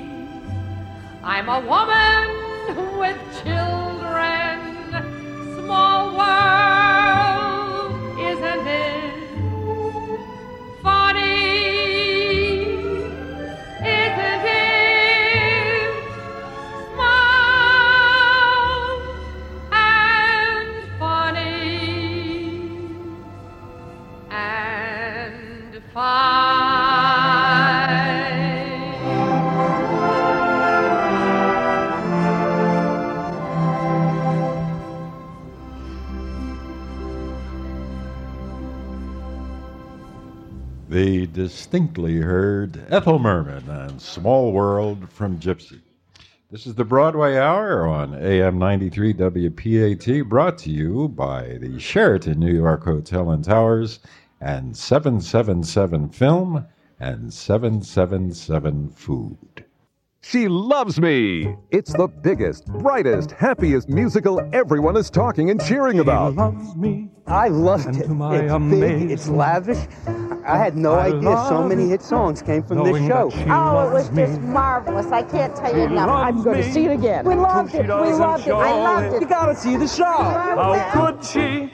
I'm a woman with children. Small world, They distinctly heard Ethel Merman and Small World from Gypsy. This is the Broadway Hour on AM 93 WPAT, brought to you by the Sheraton New York Hotel and Towers and 777 Film and 777 Food. She Loves Me. It's the biggest, brightest, happiest musical everyone is talking and cheering about. loves me. I loved it. my It's big, it's lavish. I had no I idea so many hit songs came from this show. Oh, it was me. just marvelous. I can't tell you enough. I'm loves going to see it again. We loved it. We loved it. I loved it. it. You gotta see the show. How could she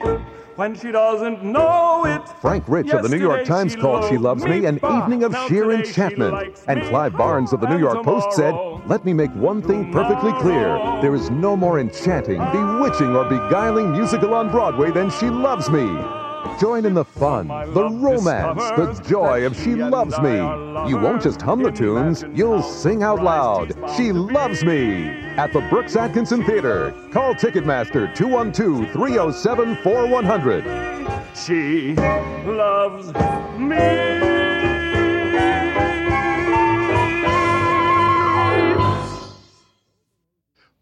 when she doesn't know it? Frank Rich of the New York Times she called She Loves Me an evening of Now sheer she enchantment. And. Clive Barnes of the New York Post said, let me make one thing perfectly clear. There is no more enchanting, bewitching, or beguiling musical on Broadway than She Loves Me. Join in the fun, the romance, the joy of She Loves Me. You won't just hum the tunes, you'll sing out loud. She Loves Me at the Brooks Atkinson Theater. Call Ticketmaster 212 307 4100. She loves me.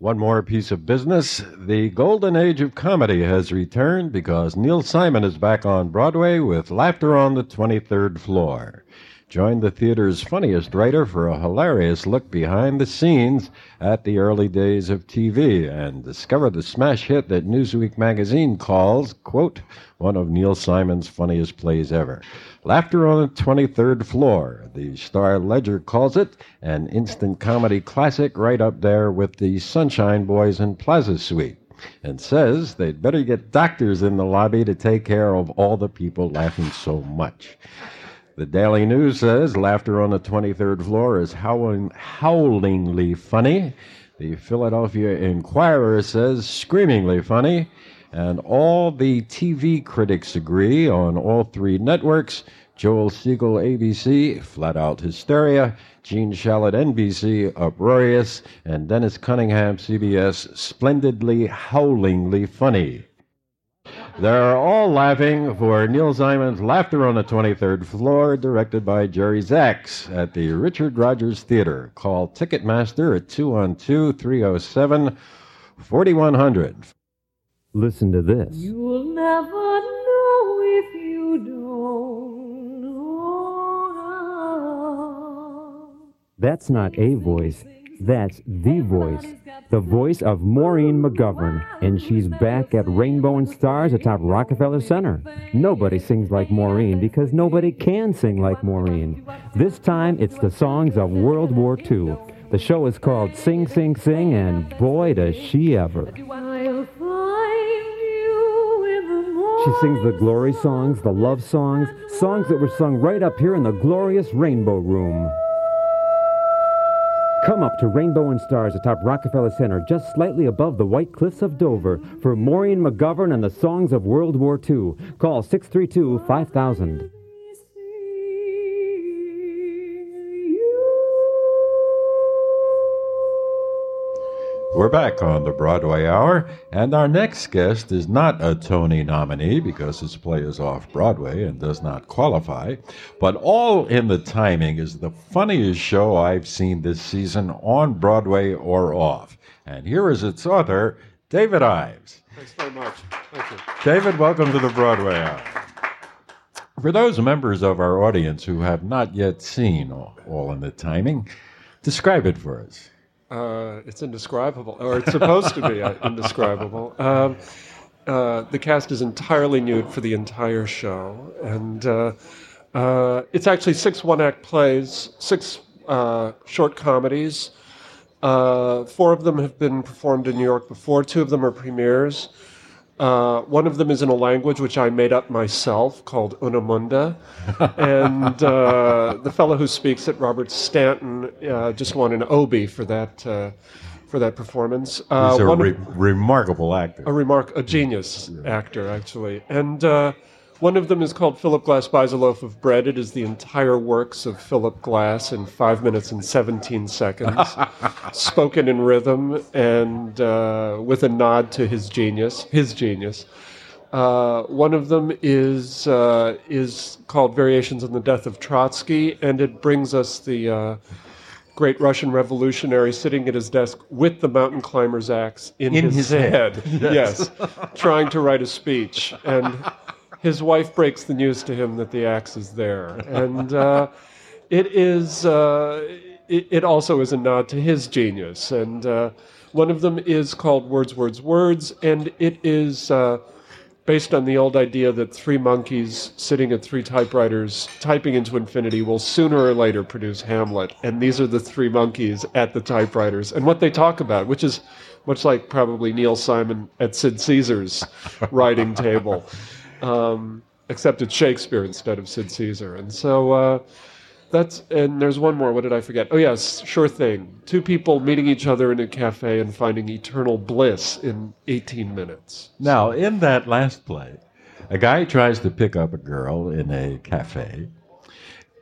One more piece of business. The golden age of comedy has returned because Neil Simon is back on Broadway with Laughter on the 23rd Floor. Join the theater's funniest writer for a hilarious look behind the scenes at the early days of TV and discover the smash hit that Newsweek magazine calls, quote, one of Neil Simon's funniest plays ever. Laughter on the 23rd Floor, the Star Ledger calls it, an instant comedy classic right up there with the Sunshine Boys and Plaza Suite, and says they'd better get doctors in the lobby to take care of all the people laughing so much. The Daily News says laughter on the 23rd floor is howling, howlingly funny. The Philadelphia Inquirer says screamingly funny. And all the TV critics agree on all three networks Joel Siegel, ABC, flat out hysteria, Gene Shalit, NBC, uproarious, and Dennis Cunningham, CBS, splendidly, howlingly funny. They're all laughing for Neil Simon's Laughter on the 23rd Floor, directed by Jerry Zaks at the Richard Rodgers Theater. Call Ticketmaster at 212 307 4100. Listen to this. You'll never know if you don't know. That's not a voice, that's the voice. The voice of Maureen McGovern, and she's back at Rainbow and Stars atop Rockefeller Center. Nobody sings like Maureen because nobody can sing like Maureen. This time it's the songs of World War II. The show is called Sing, Sing, Sing, and boy, does she ever. She sings the glory songs, the love songs, songs that were sung right up here in the glorious Rainbow Room. Come up to Rainbow and Stars atop Rockefeller Center, just slightly above the White Cliffs of Dover, for Maureen McGovern and the songs of World War II. Call 632 5000. We're back on the Broadway Hour, and our next guest is not a Tony nominee because his play is off Broadway and does not qualify, but All in the Timing is the funniest show I've seen this season on Broadway or off. And here is its author, David Ives. Thanks very much. Thank you. David, welcome to the Broadway Hour. For those members of our audience who have not yet seen All, All in the Timing, describe it for us. Uh, it's indescribable, or it's supposed to be uh, (laughs) indescribable. Um, uh, the cast is entirely nude for the entire show, and uh, uh, it's actually six one-act plays, six uh, short comedies. Four of them have been performed in New York before. Two of them are premieres. Uh, one of them is in a language which I made up myself called Unamunda. (laughs) and uh, the fellow who speaks it, Robert Stanton, uh, just won an Obie for that, uh, for that performance. Uh, He's a re- remarkable actor. a remark, a genius actor, actually. And uh, one of them is called Philip Glass Buys a Loaf of Bread. It is the entire works of Philip Glass in five minutes and 17 seconds, (laughs) spoken in rhythm and uh, with a nod to his genius, his genius. Uh, one of them is uh, is called Variations on the Death of Trotsky, and it brings us the uh, great Russian revolutionary sitting at his desk with the mountain climber's axe in, In his, his head. head. (laughs) yes, Yes. trying to write a speech, and his wife breaks the news to him that the axe is there, and uh, it is. Uh, it, also is a nod to his genius, and uh, one of them is called Words, Words, Words, and it is. Uh, based on the old idea that three monkeys sitting at three typewriters typing into infinity will sooner or later produce Hamlet. And these are the three monkeys at the typewriters and what they talk about, which is much like probably Neil Simon at Sid Caesar's writing table, um, except it's Shakespeare instead of Sid Caesar. And so. Uh, that's and there's one more. What did I forget? Oh yes, sure thing. Two people meeting each other in a cafe and finding eternal bliss in 18 minutes. Now, in that last play, a guy tries to pick up a girl in a cafe.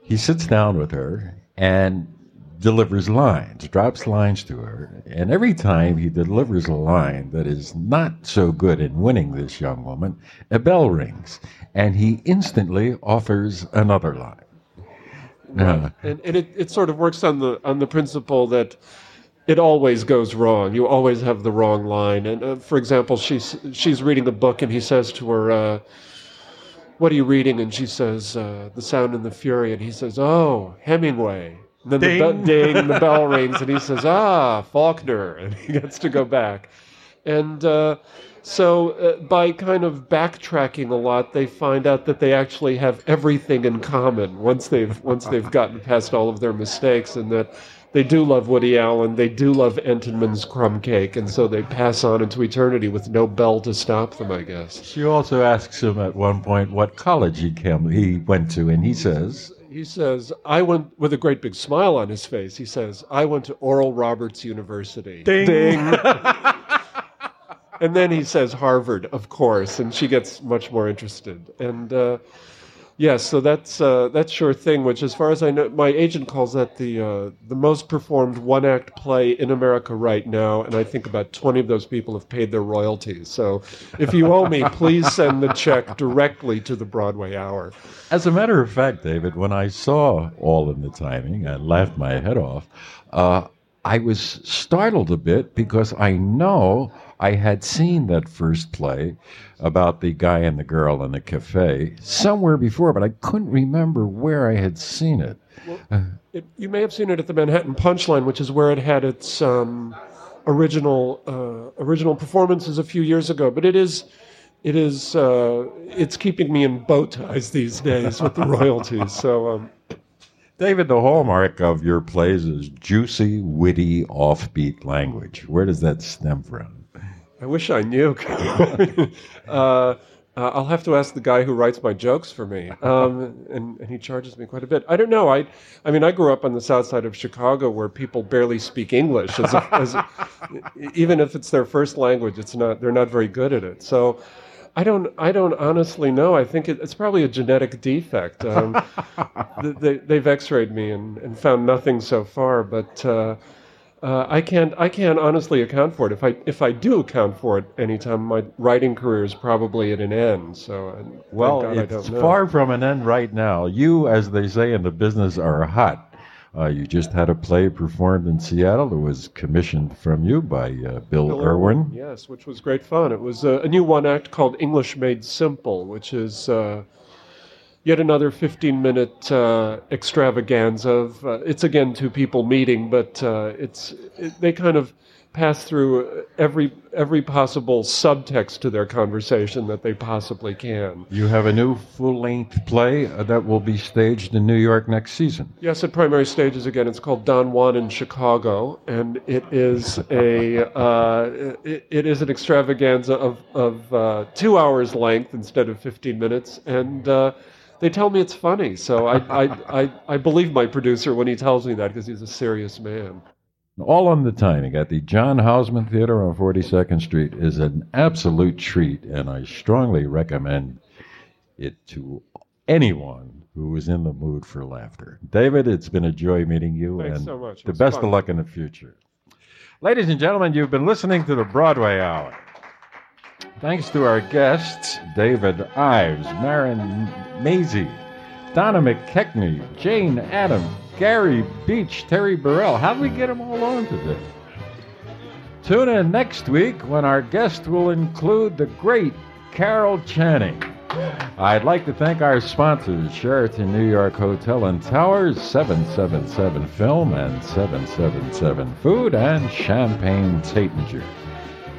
He sits down with her and delivers lines, drops lines to her. And every time he delivers a line that is not so good in winning this young woman, a bell rings and he instantly offers another line. Uh, and, and it, it sort of works on the on the principle that it always goes wrong. You always have the wrong line. And uh, for example, she's she's reading a book, and he says to her, uh, "What are you reading?" And she says, uh, "The Sound and the Fury." And he says, "Oh, Hemingway." And then Ding. the be- ding, the bell (laughs) rings, and he says, "Ah, Faulkner," (laughs) and he gets to go back. And uh, so, uh, by kind of backtracking a lot, they find out that they actually have everything in common once they've once they've (laughs) gotten past all of their mistakes, and that they do love Woody Allen, they do love Entenmann's Crumb Cake, and so they pass on into eternity with no bell to stop them. I guess. she also asks him at one point what college he came he went to, and he says, He says, I went, with a great big smile on his face, he says, I went to Oral Roberts University. Ding. Ding. (laughs) and then he says Harvard, of course, and she gets much more interested. And uh, yes, so that's uh, that's sure thing. Which, as far as I know, my agent calls that the uh, the most performed one act play in America right now, and I think about twenty of those people have paid their royalties. So, if you owe me, please send the check directly to the Broadway Hour. As a matter of fact, David, when I saw All in the Timing, I laughed my head off. Uh, I was startled a bit because I know I had seen that first play about the guy and the girl in the cafe somewhere before, but I couldn't remember where I had seen it. Uh, It, you may have seen it at the Manhattan Punchline, which is where it had its um, original uh, original performances a few years ago. But it is it is uh, it's keeping me in bow ties these days with the royalties. So um, David, the hallmark of your plays is juicy, witty, offbeat language. Where does that stem from? I wish I knew. (laughs) uh, uh, I'll have to ask the guy who writes my jokes for me, um, and, and he charges me quite a bit. I don't know. I, I mean, I grew up on the south side of Chicago where people barely speak English. As a, as a, (laughs) even if it's their first language, it's not. They're not very good at it. So. I don't. I don't honestly know. I think it, it's probably a genetic defect. Um, (laughs) th- they, they've X-rayed me and, and found nothing so far, but uh, uh, I can't. I can't honestly account for it. If I if I do account for it anytime, my writing career is probably at an end. So, uh, Well, God I it's don't know. far from an end right now. You, as they say in the business, are hot. Uh, you just had a play performed in Seattle. It was commissioned from you by uh, Bill, Bill Irwin. Yes, which was great fun. It was uh, a new one act called English Made Simple, which is uh, yet another 15 minute uh, extravaganza of uh, it's again two people meeting, but uh, it's it, they kind of pass through every every possible subtext to their conversation that they possibly can. You have a new full length play uh, that will be staged in New York next season. Yes, at primary stages again. It's called Don Juan in Chicago, and it is a uh, it, it is an extravaganza of of uh, two hours length instead of fifteen minutes, and uh, they tell me it's funny. So I I, I I believe my producer when he tells me that because he's a serious man. All on the timing at the John Houseman Theater on 42nd Street is an absolute treat, and I strongly recommend it to anyone who is in the mood for laughter. David, it's been a joy meeting you, Thanks and so much. The best fun. of luck in the future. Ladies and gentlemen, you've been listening to the Broadway Hour. Thanks to our guests, David Ives, Marin Mazzie, Donna McKechnie, Jane Adam, Gary Beach, Terry Burrell. How did we get them all on today? Tune in next week when our guest will include the great Carol Channing. I'd like to thank our sponsors, Sheraton New York Hotel and Towers, 777 Film and 777 Food, and Champagne Taittinger.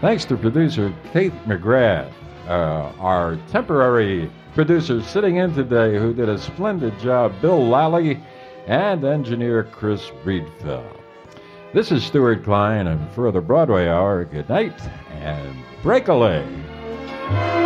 Thanks to producer Kate McGrath, uh, our temporary producer sitting in today who did a splendid job, Bill Lally, and engineer Chris Breedfeld. This is Stewart Klein, and for the Broadway Hour, good night and break a leg.